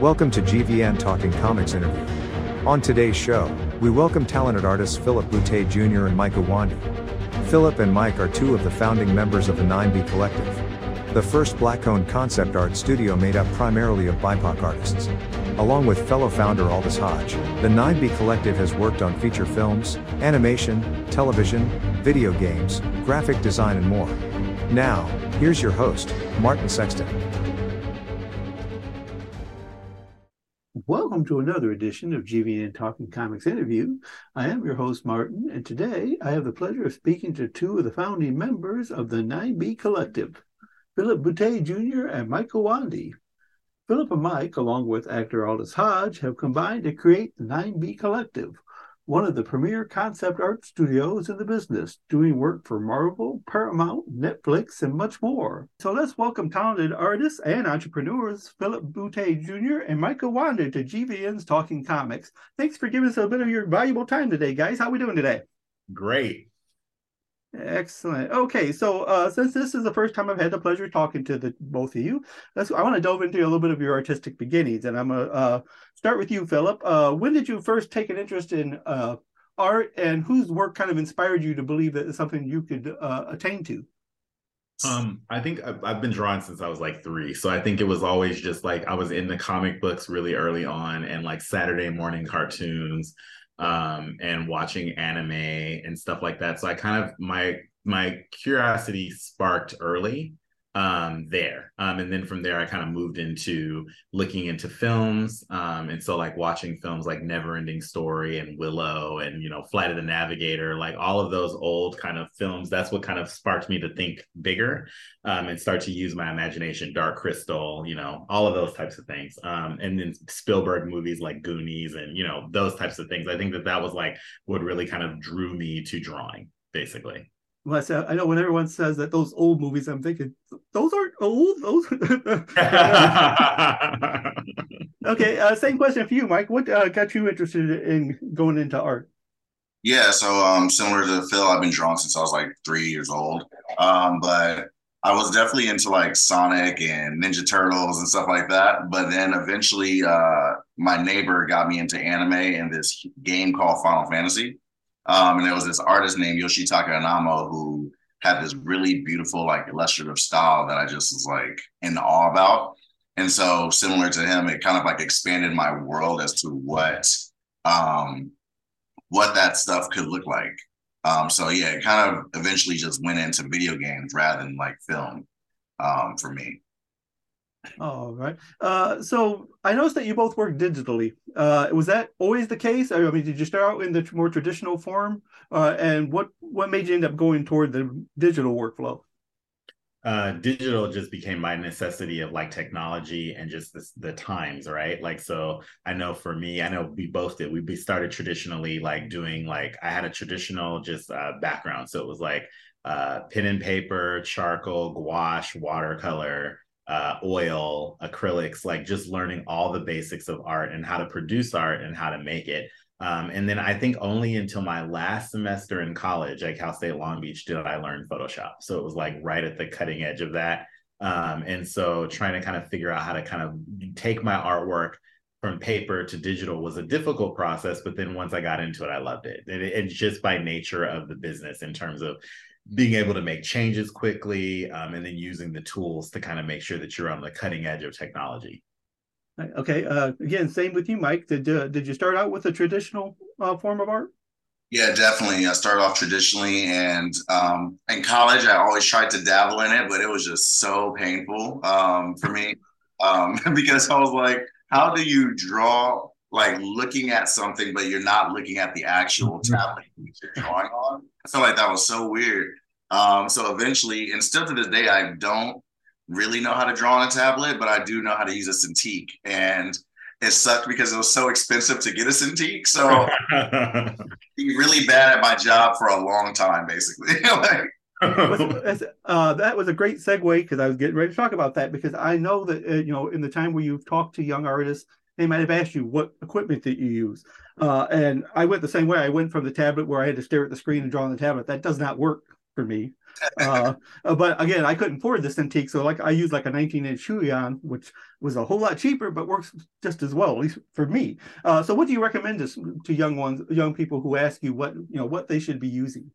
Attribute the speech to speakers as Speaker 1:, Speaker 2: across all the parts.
Speaker 1: Welcome to GVN Talking Comics interview. On today's show, we welcome talented artists Phillip Boutte Jr. and Mike Uwandi. Phillip and Mike are two of the founding members of the 9B Collective, the first black owned concept art studio made up primarily of BIPOC artists. Along with fellow founder Aldis Hodge, the 9B Collective has worked on feature films, animation, television, video games, graphic design, and more. Now, here's your host, Martin Sexton.
Speaker 2: Welcome to another edition of GVN Talking Comics Interview. I am your host, Martin, and today I have the pleasure of speaking to two of the founding members of the 9B Collective, Phillip Boutte Jr. and Michael Uwandi. Phillip and Mike, along with actor Aldis Hodge, have combined to create the 9B Collective, one of the premier concept art studios in the business, doing work for Marvel, Paramount, Netflix, and much more. So let's welcome talented artists and entrepreneurs Phillip Boutte Jr. and Michael Uwandi to GVN's Talking Comics. Thanks for giving us a bit of your valuable time today, guys. How are we doing today?
Speaker 3: Great.
Speaker 2: Excellent. Okay, so uh, since this is the first time I've had the pleasure of talking to the both of you, let's. I want to delve into a little bit of your artistic beginnings, and I'm gonna uh, start with you, Phillip. Uh, when did you first take an interest in uh, art, and whose work kind of inspired you to believe that it's something you could uh, attain to?
Speaker 3: Um, I think I've, I've been drawing since I was like three, so I think it was always just like I was in the comic books really early on, and like Saturday morning cartoons um, and watching anime and stuff like that. So I kind of my my curiosity sparked early um there. Um and then from there i kind of moved into looking into films um and so like watching films like never ending story and willow and you know flight of the navigator like all of those old kind of films that's what kind of sparked me to think bigger um and start to use my imagination dark crystal you know all of those types of things. Um and then spielberg movies like goonies and you know those types of things. I think that that was like what really kind of drew me to drawing basically
Speaker 2: well, I know when everyone says that those old movies, I'm thinking those aren't old. Those. okay, uh, same question for you, Mike. What uh, got you interested in going into art?
Speaker 4: Yeah, so um, similar to Phil, I've been drawing since I was like three years old. Um, but I was definitely into like Sonic and Ninja Turtles and stuff like that. But then eventually, uh, my neighbor got me into anime and this game called Final Fantasy. Um, and there was this artist named Yoshitaka Amano who had this really beautiful, like illustrative style that I just was like in awe about. And so similar to him, it kind of like expanded my world as to what um what that stuff could look like. Um, so yeah, it kind of eventually just went into video games rather than like film um for me.
Speaker 2: All right. Uh, so I noticed that you both work digitally. Uh, was that always the case? I mean, did you start out in the more traditional form? Uh, and what what made you end up going toward the digital workflow?
Speaker 3: Uh, digital just became my necessity of like technology and just the, times, right? Like, so I know for me, I know we both did. We started traditionally like doing like I had a traditional just uh, background, so it was like uh, pen and paper, charcoal, gouache, watercolor uh, oil, acrylics, like just learning all the basics of art and how to produce art and how to make it. Um, and then I think only until my last semester in college at Cal State Long Beach did I learn Photoshop. So it was like right at the cutting edge of that. Um, and so trying to kind of figure out how to kind of take my artwork from paper to digital was a difficult process. But then once I got into it, I loved it. And it, it's just by nature of the business in terms of being able to make changes quickly um, and then using the tools to kind of make sure that you're on the cutting edge of technology
Speaker 2: okay uh, again same with you mike did uh, did you start out with a traditional uh, form of art
Speaker 4: yeah definitely i started off traditionally and um, in college i always tried to dabble in it but it was just so painful um, for me um, because i was like how do you draw like looking at something, but you're not looking at the actual mm-hmm. tablet you're drawing on. I felt like that was so weird. Um, so eventually, and still to this day, I don't really know how to draw on a tablet, but I do know how to use a Cintiq. And it sucked because it was so expensive to get a Cintiq. So be really bad at my job for a long time, basically. like,
Speaker 2: uh, that was a great segue because I was getting ready to talk about that because I know that uh, you know in the time where you've talked to young artists they might have asked you what equipment that you use. Uh, and I went the same way. I went from the tablet where I had to stare at the screen and draw on the tablet. That does not work for me. Uh, uh, but again, I couldn't afford this antique, so like I used like a 19 inch Huion, which was a whole lot cheaper, but works just as well, at least for me. Uh, so, what do you recommend to, to young ones, young people who ask you what you know what they should be using?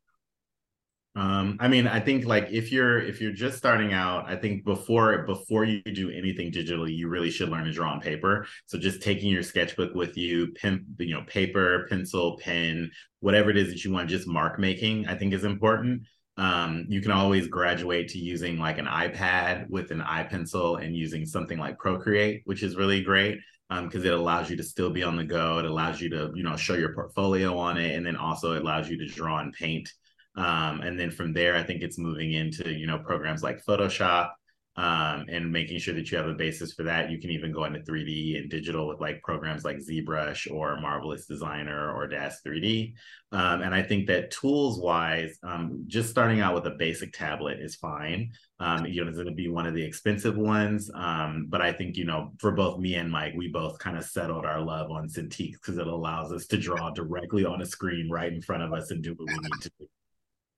Speaker 3: Um, I mean, I think like if you're if you're just starting out, I think before before you do anything digitally, you really should learn to draw on paper. So just taking your sketchbook with you, pen, you know, paper, pencil, pen, whatever it is that you want, just mark making, I think is important. Um, you can always graduate to using like an iPad with an iPencil and using something like Procreate, which is really great because um, it allows you to still be on the go. It allows you to, you know, show your portfolio on it, and then also it allows you to draw and paint um, and then from there, I think it's moving into, you know, programs like Photoshop um, and making sure that you have a basis for that. You can even go into 3D and digital with like programs like ZBrush or Marvelous Designer or DAZ 3D. Um, and I think that tools wise, um, just starting out with a basic tablet is fine. Um, you know, it's going to be one of the expensive ones. Um, but I think, you know, for both me and Mike, we both kind of settled our love on Cintiq because it allows us to draw directly on a screen right in front of us and do what we need to do.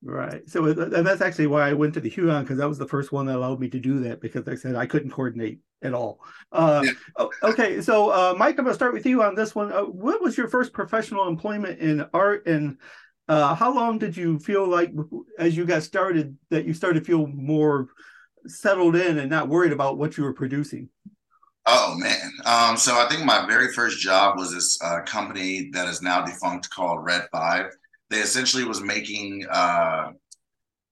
Speaker 2: Right. So and that's actually why I went to the Huion because that was the first one that allowed me to do that because I said I couldn't coordinate at all. Uh, okay. So uh, Mike, I'm going to start with you on this one. Uh, what was your first professional employment in art, and uh, how long did you feel like as you got started that you started to feel more settled in and not worried about what you were producing?
Speaker 4: Oh man. Um, so I think my very first job was this uh, company that is now defunct called Red Five they essentially was making uh,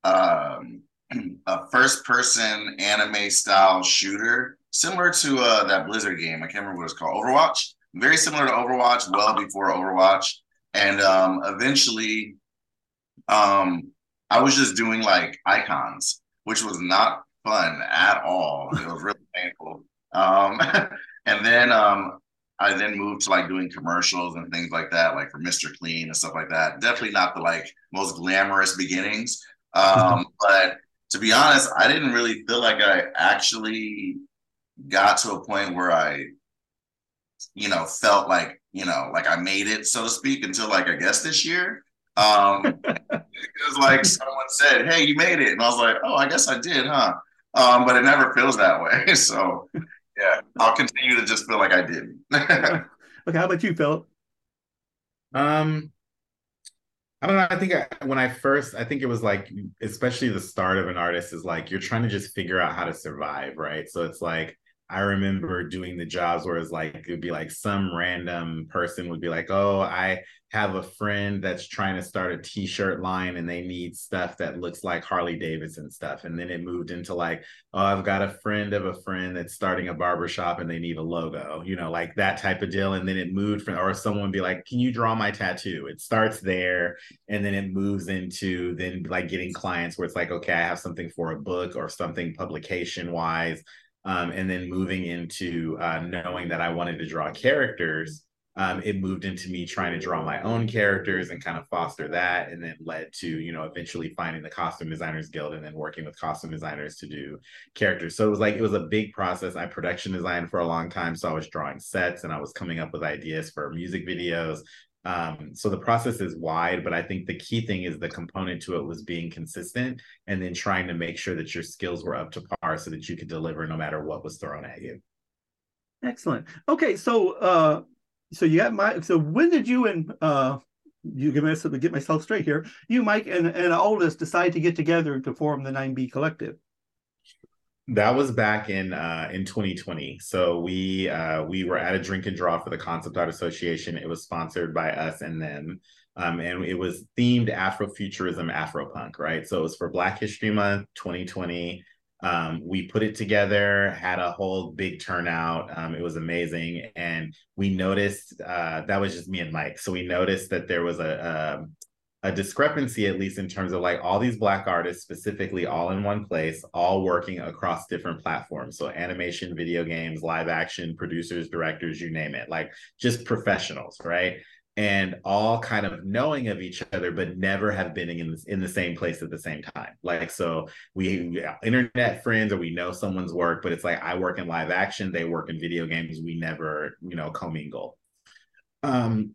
Speaker 4: um, a first person anime style shooter similar to uh, that Blizzard game. I can't remember what it's called. Overwatch. Very similar to Overwatch, well before Overwatch. And um, eventually, um, I was just doing like icons, which was not fun at all. It was really painful. Um, and then um, I then moved to like doing commercials and things like that, like for Mr. Clean and stuff like that. Definitely not the like most glamorous beginnings. Um, but to be honest, I didn't really feel like I actually got to a point where I, you know, felt like, you know, like I made it, so to speak, until like I guess this year. Um, it was like someone said, Hey, you made it. And I was like, Oh, I guess I did, huh? Um, but it never feels that way. So yeah, I'll continue to just feel like I did.
Speaker 2: okay, how about you, Phillip?
Speaker 3: Um, I don't know. I think I, when I first, I think it was like, especially the start of an artist is like you're trying to just figure out how to survive, right? So it's like I remember doing the jobs where it's like it would be like some random person would be like, "Oh, I have a friend that's trying to start a t-shirt line and they need stuff that looks like Harley Davidson stuff." And then it moved into like, "Oh, I've got a friend of a friend that's starting a barbershop and they need a logo." You know, like that type of deal. And then it moved from or someone be like, "Can you draw my tattoo?" It starts there and then it moves into then like getting clients where it's like, "Okay, I have something for a book or something publication wise." um, and then moving into uh, knowing that I wanted to draw characters, um, it moved into me trying to draw my own characters and kind of foster that, and then led to you know eventually finding the Costume Designers Guild and then working with costume designers to do characters. So it was like it was a big process. I production designed for a long time, so I was drawing sets and I was coming up with ideas for music videos, um, so the process is wide, but I think the key thing is the component to it was being consistent and then trying to make sure that your skills were up to par so that you could deliver no matter what was thrown at you.
Speaker 2: Excellent. Okay, so uh so you got my so when did you and uh you give myself to get myself straight here, you Mike and and Aldis decide to get together to form the 9B collective?
Speaker 3: That was back in uh, in 2020. So we uh, we were at a drink and draw for the Concept Art Association. It was sponsored by us and them, um, and it was themed Afrofuturism, Afropunk. Right. So it was for Black History Month 2020. Um, we put it together, had a whole big turnout. Um, it was amazing, and we noticed uh, that was just me and Mike. So we noticed that there was a, a a discrepancy, at least in terms of like all these Black artists specifically all in one place, all working across different platforms. So, animation, video games, live action, producers, directors, you name it, like just professionals, right? And all kind of knowing of each other, but never have been in, the, in the same place at the same time. Like, so we internet friends or we know someone's work, but it's like I work in live action, they work in video games. We never, you know, commingle. Um,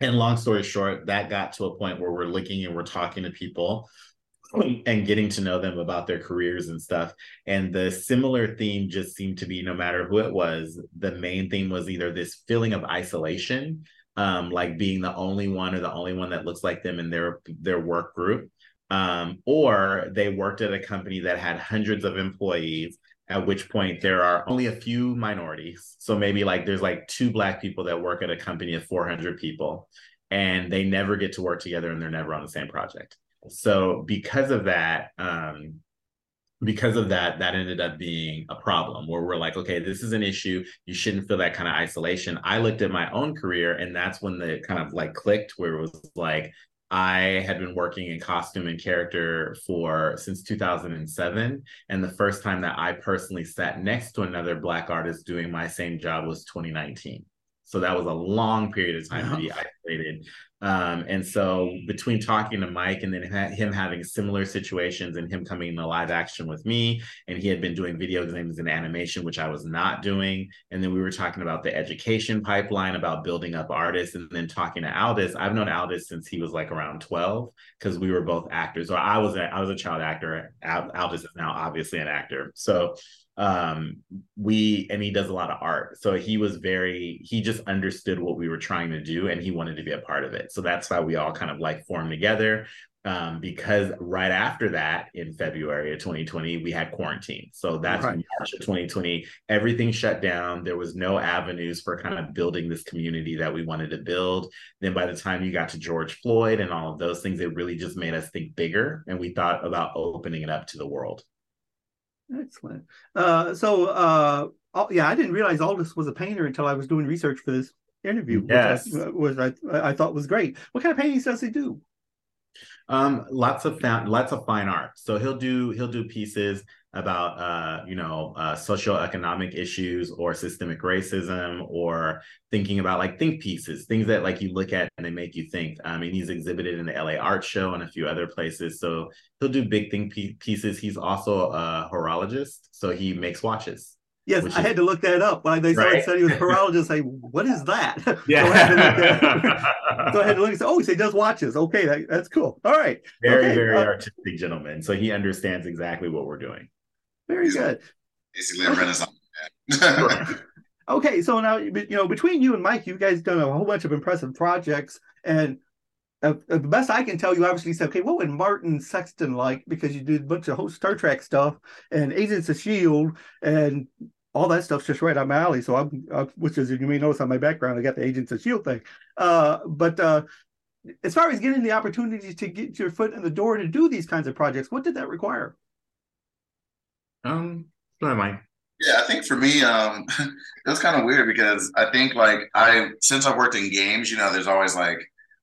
Speaker 3: and long story short, that got to a point where we're looking and we're talking to people and getting to know them about their careers and stuff. And the similar theme just seemed to be no matter who it was, the main theme was either this feeling of isolation, um, like being the only one or the only one that looks like them in their their work group, um, or they worked at a company that had hundreds of employees. At which point there are only a few minorities. So maybe like there's like two black people that work at a company of 400 people, and they never get to work together and they're never on the same project so because of that um because of that that ended up being a problem where we're like okay this is an issue. You shouldn't feel that kind of isolation. I looked at my own career and that's when the kind of like clicked where it was like I had been working in costume and character for since 2007 and the first time that I personally sat next to another black artist doing my same job was 2019 so that was a long period of time to be isolated um, and so between talking to Mike and then him having similar situations and him coming to live action with me, and he had been doing video games and animation, which I was not doing. And then we were talking about the education pipeline, about building up artists, and then talking to Aldis. I've known Aldis since he was like around 12 because we were both actors. Or I was a, I was a child actor. Aldis is now obviously an actor. So um we and he does a lot of art. So he was very he just understood what we were trying to do and he wanted to be a part of it. So that's why we all kind of like formed together. Um because right after that in february of 2020 we had quarantine. So that's right. march of 2020 everything shut down. There was no avenues for kind of building this community that we wanted to build. Then by the time you got to george floyd and all of those things it really just made us think bigger and we thought about opening it up to the world
Speaker 2: Excellent. Uh, so, uh, oh, yeah, I didn't realize Aldis was a painter until I was doing research for this interview.
Speaker 3: Yes,
Speaker 2: which I, was I, I thought was great. What kind of paintings does he do?
Speaker 3: Um, lots of lots of fine art. So he'll do he'll do pieces about uh, you know uh, socioeconomic issues or systemic racism or thinking about like think pieces, things that like you look at and they make you think. I mean, he's exhibited in the LA Art Show and a few other places. So he'll do big think pieces. He's also a horologist, so he makes watches.
Speaker 2: Yes, I is, had to look that up when they started right? studying with horologists. Say, what is that?
Speaker 3: Yeah.
Speaker 2: so, I had to look so I had to look and say, oh, he does watches. Okay, that, that's cool. All right.
Speaker 3: Very,
Speaker 2: okay.
Speaker 3: very uh, artistic gentleman. So he understands exactly what we're doing.
Speaker 2: Very good.
Speaker 4: Basically a renaissance
Speaker 2: okay, so now you know between you and Mike, you guys done a whole bunch of impressive projects, and uh, the best I can tell you, obviously said, okay, what would Martin Sexton like? Because you did a bunch of whole Star Trek stuff and Agents of Shield and all that stuff's just right up my alley. So I'm, uh, which is you may notice on my background, I got the Agents of Shield thing. Uh, but uh, as far as getting the opportunity to get your foot in the door to do these kinds of projects, what did that require?
Speaker 3: Um, go ahead, Mike.
Speaker 4: Yeah, I think for me, um, it was kind of weird because I think like I since I've worked in games, you know, there's always like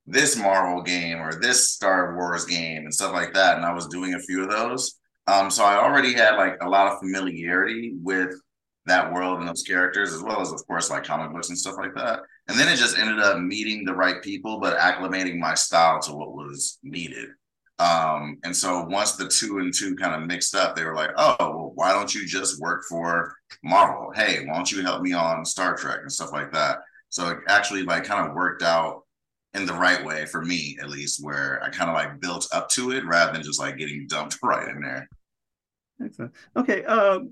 Speaker 4: this Marvel game or this Star Wars game and stuff like that, and I was doing a few of those. Um, so I already had like a lot of familiarity with that world and those characters, as well as of course like comic books and stuff like that. And then it just ended up meeting the right people, but acclimating my style to what was needed. Um, and so once the two and two kind of mixed up, they were like, oh, well, why don't you just work for Marvel? Hey, why don't you help me on Star Trek and stuff like that? So it actually like kind of worked out in the right way for me, at least, where I kind of like built up to it rather than just like getting dumped right in there.
Speaker 2: Excellent. Okay. Um,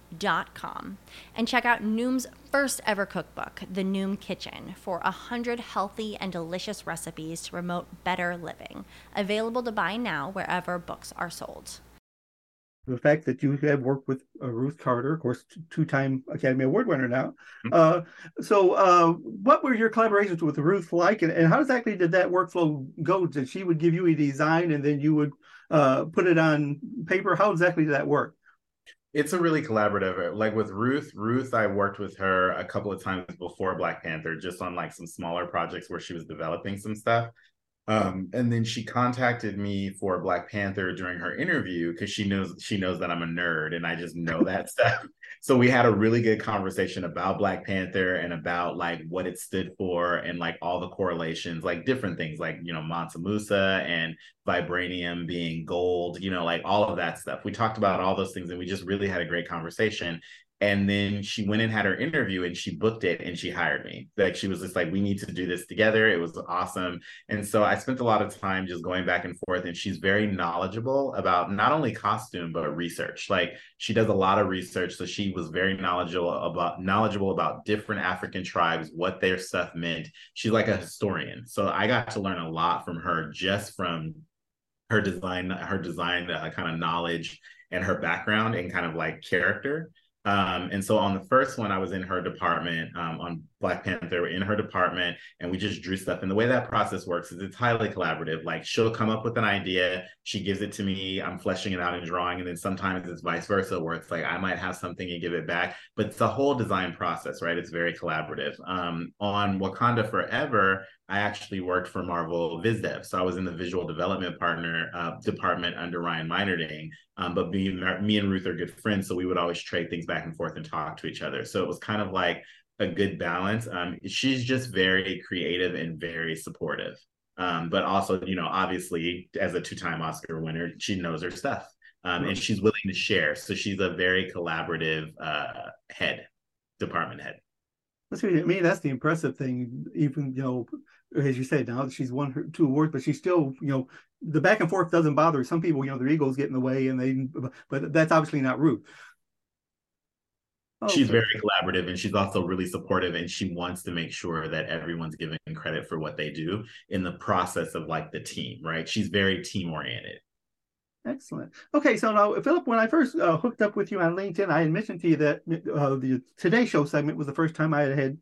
Speaker 5: noom.com and check out Noom's first ever cookbook, The Noom Kitchen, for 100 healthy and delicious recipes to promote better living. Available to buy now wherever books are sold.
Speaker 2: the fact that you have worked with uh, Ruth Carter, of course, two-time Academy Award winner now. Mm-hmm. Uh, so, uh, what were your collaborations with Ruth like, and, and, how exactly did that workflow go? Did she would give you a design, and then you would uh, put it on paper? How exactly did that work?
Speaker 3: It's a really collaborative. Uh, like with Ruth, Ruth, I worked with her a couple of times before Black Panther, just on like some smaller projects where she was developing some stuff. Um, and then she contacted me for Black Panther during her interview because she knows she knows that I'm a nerd and I just know that stuff. So we had a really good conversation about Black Panther and about like what it stood for and like all the correlations, like different things, like you know Mansa Musa and vibranium being gold, you know, like all of that stuff. We talked about all those things and we just really had a great conversation and then she went and had her interview and she booked it and she hired me. Like she was just like we need to do this together. It was awesome. And so i spent a lot of time just going back and forth and she's very knowledgeable about not only costume but research. Like she does a lot of research. So she was very knowledgeable about knowledgeable about different african tribes what their stuff meant. She's like a historian. So i got to learn a lot from her just from her design her design uh, kind of knowledge and her background and kind of like character um, and so on the first one, I was in her department um, on Black Panther in her department, and we just drew stuff. And the way that process works is it's highly collaborative. Like she'll come up with an idea, she gives it to me, I'm fleshing it out and drawing, and then sometimes it's vice versa, where it's like I might have something and give it back. But it's a whole design process, right? It's very collaborative. Um, on Wakanda Forever, I actually worked for Marvel VizDev. So I was in the visual development partner uh, department under Ryan Meinerding. Um, but me, me and Ruth are good friends. So we would always trade things back and forth and talk to each other. So it was kind of like a good balance. Um, she's just very creative and very supportive. Um, but also, you know, obviously, as a two time Oscar winner, she knows her stuff um, and she's willing to share. So she's a very collaborative uh, head, department head.
Speaker 2: That's I mean, that's the impressive thing. Even you know, as you said, now she's won her two awards, but she's still, you know, the back and forth doesn't bother some people. You know, their egos get in the way, and they, but that's obviously not Ruth.
Speaker 3: Oh, she's very collaborative and she's also really supportive and she wants to make sure that everyone's given credit for what they do in the process of like the team right she's very team oriented
Speaker 2: excellent okay so now phillip when i first uh, hooked up with you on linkedin i had mentioned to you that uh, the today show segment was the first time i had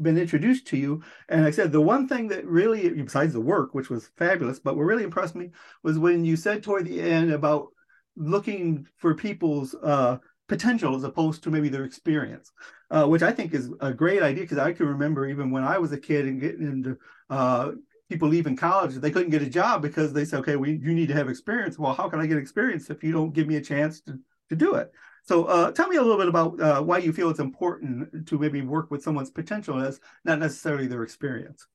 Speaker 2: been introduced to you. And I said the one thing that really, besides the work, which was fabulous, but what really impressed me was when you said toward the end about looking for people's uh, potential as opposed to maybe their experience, uh, which I think is a great idea because I can remember even when I was a kid and getting into uh, people leaving college, they couldn't get a job because they said, okay, we you need to have experience. Well, how can I get experience if you don't give me a chance to, to do it? So uh, tell me a little bit about uh, why you feel it's important to maybe work with someone's potential as not necessarily their experience.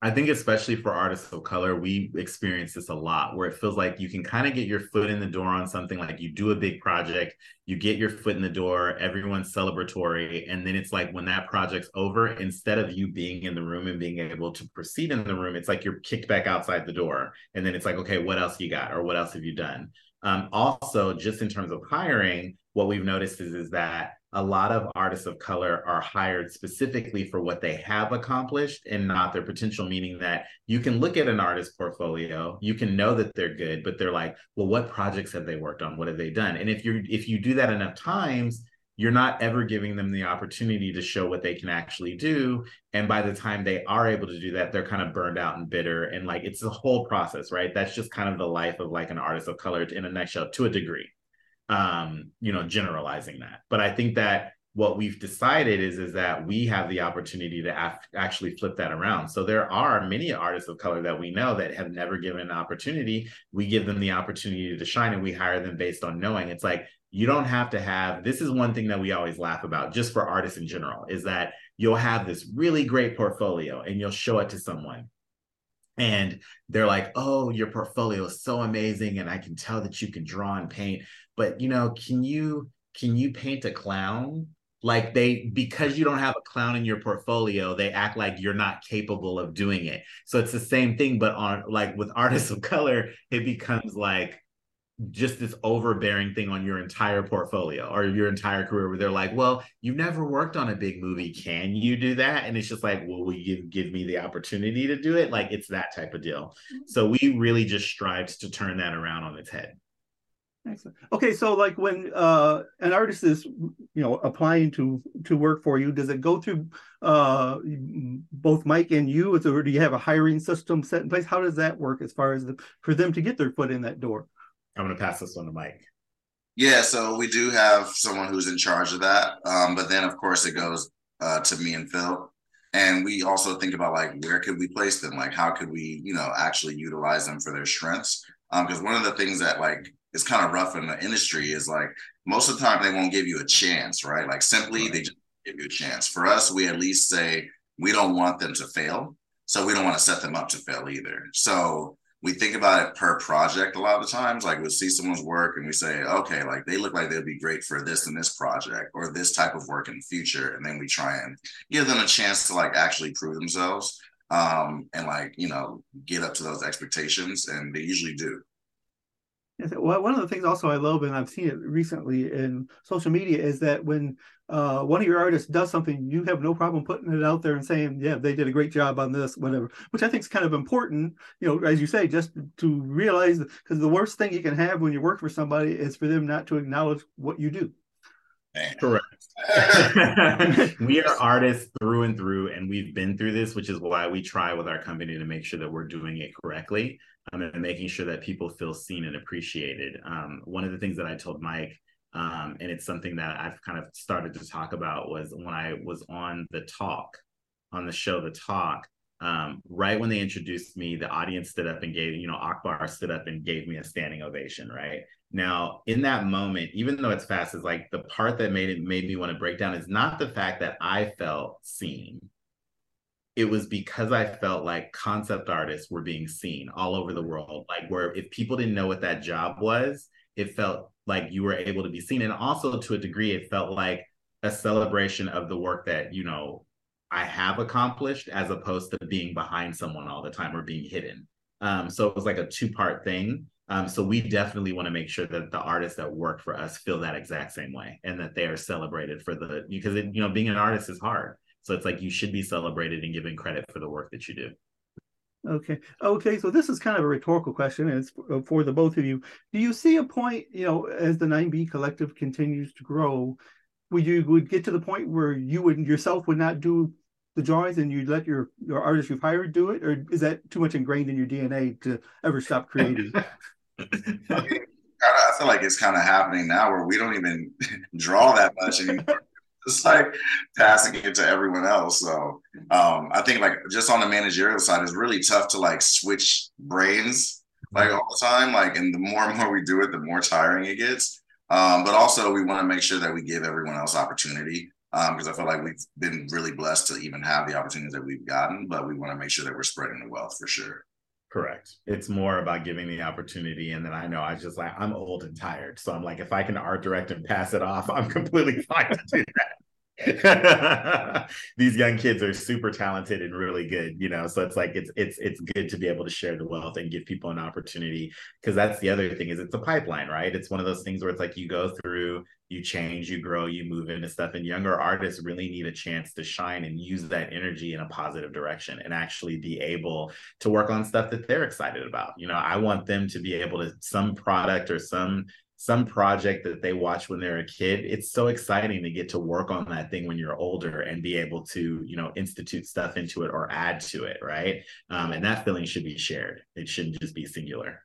Speaker 3: I think especially for artists of color, we experience this a lot where it feels like you can kind of get your foot in the door on something like you do a big project, you get your foot in the door, everyone's celebratory, and then it's like when that project's over, instead of you being in the room and being able to proceed in the room, it's like you're kicked back outside the door. And then it's like, okay, what else you got or what else have you done? Um, also, just in terms of hiring, what we've noticed is, is that a lot of artists of color are hired specifically for what they have accomplished and not their potential, meaning that you can look at an artist portfolio, you can know that they're good, but they're like, well, what projects have they worked on? What have they done? And if you if you do that enough times, you're not ever giving them the opportunity to show what they can actually do. And by the time they are able to do that they're kind of burned out and bitter. And like it's a whole process right? That's just kind of the life of like an artist of color in a nutshell to a degree um you know generalizing that. But i think that what we've decided is is that we have the opportunity to af- actually flip that around. So there are many artists of color that we know that have never given an opportunity. We give them the opportunity to shine and we hire them based on knowing. It's like you don't have to have this is one thing that we always laugh about just for artists in general is that you'll have this really great portfolio and you'll show it to someone. And they're like oh your portfolio is so amazing and i can tell that you can draw and paint. But you know can you can you paint a clown? Like they because you don't have a clown in your portfolio they act like you're not capable of doing it. So it's the same thing but on like with artists of color it becomes like just this overbearing thing on your entire portfolio or your entire career where they're like, well, you've never worked on a big movie. Can you do that? And it's just like, well, will you give, me the opportunity to do it? Like it's that type of deal. Mm-hmm. So we really just strived to turn that around on its head.
Speaker 2: Excellent. Okay, so like when uh, an artist is, you know, applying to to work for you, does it go through uh, both Mike and you, or do you have a hiring system set in place? How does that work as far as the, for them to get their foot in that door?
Speaker 3: I'm going to pass this one to Mike.
Speaker 4: Yeah, so we do have someone who's in charge of that, um, but then of course it goes uh, to me and Phil, and we also think about like where could we place them, like how could we, you know, actually utilize them for their strengths. Because um, one of the things that like is kind of rough in the industry is like most of the time they won't give you a chance, right? Like simply right. they just give you a chance. For us, we at least say we don't want them to fail. So we don't want to set them up to fail either. So we think about it per project a lot of times. Like we'll see someone's work and we say, okay, like they look like they'd be great for this and this project or this type of work in the future. And then we try and give them a chance to like actually prove themselves um, and like, you know, get up to those expectations. And they usually do.
Speaker 2: Well, one of the things also I love, and I've seen it recently in social media, is that when uh, one of your artists does something, you have no problem putting it out there and saying, "Yeah, they did a great job on this," whatever. Which I think is kind of important, you know, as you say, just to realize because the worst thing you can have when you work for somebody is for them not to acknowledge what you do.
Speaker 3: Correct. we are artists through and through, and we've been through this, which is why we try with our company to make sure that we're doing it correctly um, and making sure that people feel seen and appreciated. Um, one of the things that I told Mike, um, and it's something that I've kind of started to talk about, was when I was on the talk, on the show, The Talk. Um, right when they introduced me, the audience stood up and gave, you know, Akbar stood up and gave me a standing ovation. Right now, in that moment, even though it's fast, is like the part that made it made me want to break down is not the fact that I felt seen it was because I felt like concept artists were being seen all over the world. Like where if people didn't know what that job was, it felt like you were able to be seen. And also to a degree, it felt like a celebration of the work that, you know, I have accomplished as opposed to being behind someone all the time or being hidden. Um, so it was like a two-part thing. Um, so we definitely want to make sure that the artists that work for us feel that exact same way and that they are celebrated for the because it, you know being an artist is hard so it's like you should be celebrated and given credit for the work that you do.
Speaker 2: Okay. Okay. So this is kind of a rhetorical question, and it's uh, for the both of you. Do you see a point, you know, as the 9B collective continues to grow, would you would get to the point where you would yourself would not do the drawings and you'd let your your artist you've hired do it, or is that too much ingrained in your DNA to ever stop creating?
Speaker 4: I feel like it's kind of happening now where we don't even draw that much anymore just like passing it to everyone else. So um, I think like just on the managerial side, it's really tough to like switch brains like all the time. Like, and the more and more we do it, the more tiring it gets. Um, but also, we want to make sure that we give everyone else opportunity because um, I feel like we've been really blessed to even have the opportunities that we've gotten. But we want to make sure that we're spreading the wealth for sure.
Speaker 3: Correct. It's more about giving the opportunity. And then I know I just like, I'm old and tired. So I'm like, if I can art direct and pass it off, I'm completely fine to do that. these young kids are super talented and really good you know so it's like it's it's it's good to be able to share the wealth and give people an opportunity because that's the other thing is it's a pipeline right? It's one of those things where it's like you go through you change you grow you move into stuff and younger artists really need a chance to shine and use that energy in a positive direction and actually be able to work on stuff that they're excited about. You know i want them to be able to some product or some some project that they watch when they're a kid it's so exciting to get to work on that thing when you're older and be able to you know institute stuff into it or add to it right? Um, and that feeling should be shared. It shouldn't just be singular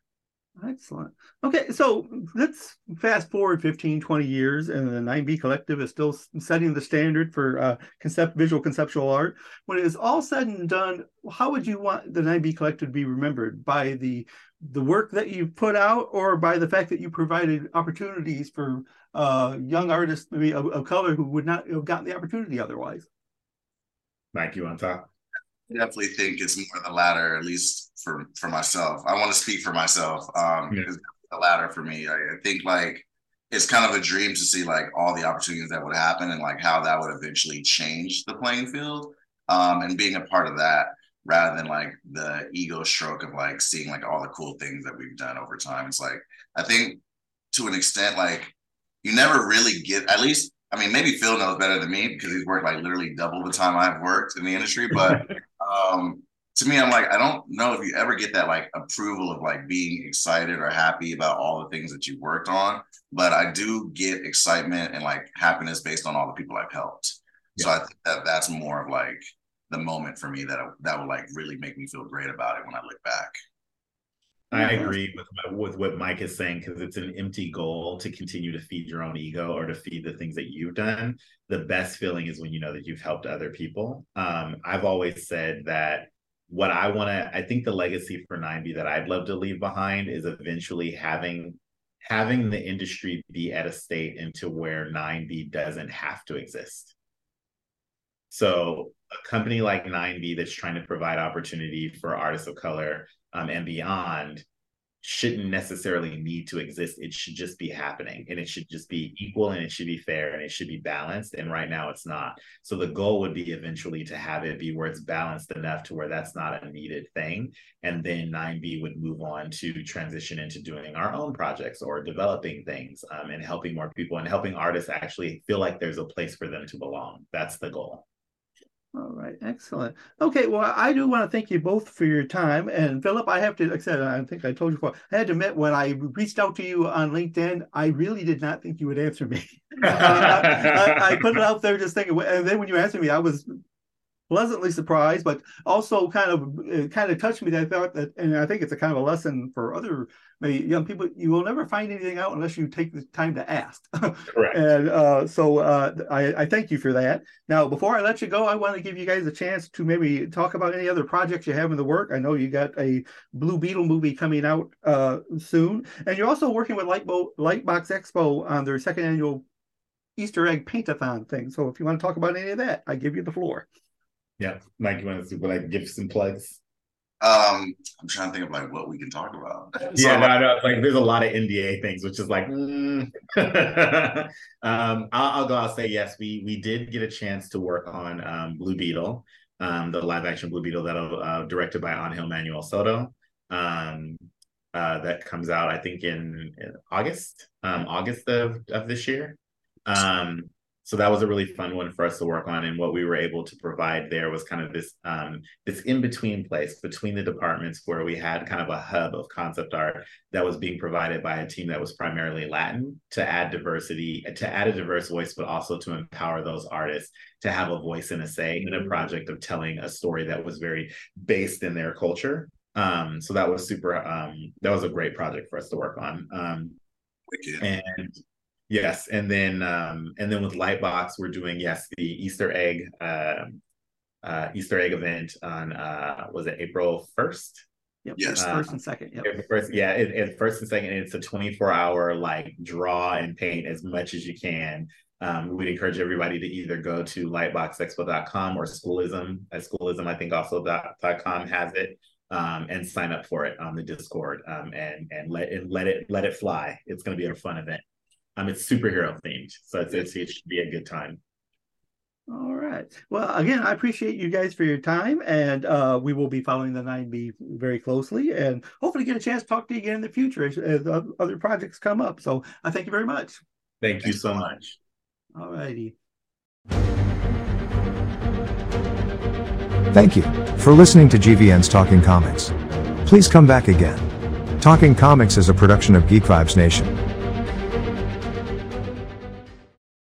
Speaker 2: Excellent. Okay, so let's fast forward 15, 20 years, and the 9B Collective is still setting the standard for uh, concept, visual conceptual art. When it is all said and done, how would you want the 9B Collective to be remembered? By the the work that you've put out, or by the fact that you provided opportunities for uh, young artists, maybe of, of color, who would not have gotten the opportunity otherwise?
Speaker 3: Mike, you?
Speaker 4: I definitely think it's more the latter, at least for for myself. I want to speak for myself. Um, yeah. the latter for me. I, I, think like it's kind of a dream to see like all the opportunities that would happen and like how that would eventually change the playing field. Um, and being a part of that rather than like the ego stroke of like seeing like all the cool things that we've done over time. It's like I think to an extent, like you never really get at least I mean, maybe Phil knows better than me because he's worked like literally double the time I've worked in the industry. But um, to me, I'm like, I don't know if you ever get that like approval of like being excited or happy about all the things that you worked on, but I do get excitement and like happiness based on all the people I've helped. Yeah. So I think that that's more of like the moment for me that that would like really make me feel great about it when I look back.
Speaker 3: I agree with with what Mike is saying because it's an empty goal to continue to feed your own ego or to feed the things that you've done. The best feeling is when you know that you've helped other people. Um, I've always said that what I want to, I think the legacy for 9B that I'd love to leave behind is eventually having having the industry be at a state into where 9B doesn't have to exist. So a company like 9B that's trying to provide opportunity for artists of color um, and beyond shouldn't necessarily need to exist. It should just be happening and it should just be equal and it should be fair and it should be balanced. And right now it's not. So the goal would be eventually to have it be where it's balanced enough to where that's not a needed thing. And then 9B would move on to transition into doing our own projects or developing things um, and helping more people and helping artists actually feel like there's a place for them to belong. That's the goal.
Speaker 2: All right, excellent. Okay, well, I do want to thank you both for your time. And Phillip, I have to, like I said, I think I told you before, I had to admit when I reached out to you on LinkedIn, I really did not think you would answer me. I, I, I, put it out there just thinking, and then when you answered me, I was pleasantly surprised, but also kind of kind of touched me. That I thought that, and I think it's a kind of a lesson for other maybe young people. You will never find anything out unless you take the time to ask.
Speaker 3: Correct.
Speaker 2: and uh, so uh, I, I, thank you for that. Now, before I let you go, I want to give you guys a chance to maybe talk about any other projects you have in the work. I know you got a Blue Beetle movie coming out uh, soon, and you're also working with Lightbo- Lightbox Expo on their second annual Easter egg paintathon thing. So if you want to talk about any of that, I give you the floor.
Speaker 3: Yeah, Mike, you want to like give some plugs?
Speaker 4: Um, I'm trying to think of like what we can talk about.
Speaker 3: So, yeah, no, no, like there's a lot of NDA things, which is like, mm. um, I'll, I'll, go. I'll say yes. We we did get a chance to work on um, Blue Beetle, um, the live action Blue Beetle that uh, directed by Angel Manuel Soto. Um, uh, that comes out, I think, in, in August, um, August of of this year. Um, so that was a really fun one for us to work on and what we were able to provide there was kind of this um, this in between place between the departments where we had kind of a hub of concept art that was being provided by a team that was primarily latin to add diversity to add a diverse voice but also to empower those artists to have a voice and a say in a mm-hmm. project of telling a story that was very based in their culture. Um, so that was super um, that was a great project for us to work on. Um, and Yes, and then um, and then with Lightbox, we're doing yes the Easter egg uh, uh, Easter egg event on uh, was it April first?
Speaker 2: Yep. Yes, uh, first and second. Yep.
Speaker 3: First, yeah, it, it, first and second. It's a twenty four hour like draw and paint as much as you can. Um, we'd encourage everybody to either go to lightboxexpo.com or schoolism at schoolism i think also dot, dot com has it um, and sign up for it on the discord um, and and let and let it let it fly it's going to be a fun event um, it's superhero themed, so it's, it's, it should be a good time.
Speaker 2: All right. Well, again, I appreciate you guys for your time, and uh, we will be following the 9B very closely, and hopefully get a chance to talk to you again in the future as, as other projects come up. So I thank you very much.
Speaker 3: Thank you so much.
Speaker 2: All righty.
Speaker 1: Thank you for listening to GVN's Talking Comics. Please come back again. Talking Comics is a production of Geek Vibes Nation.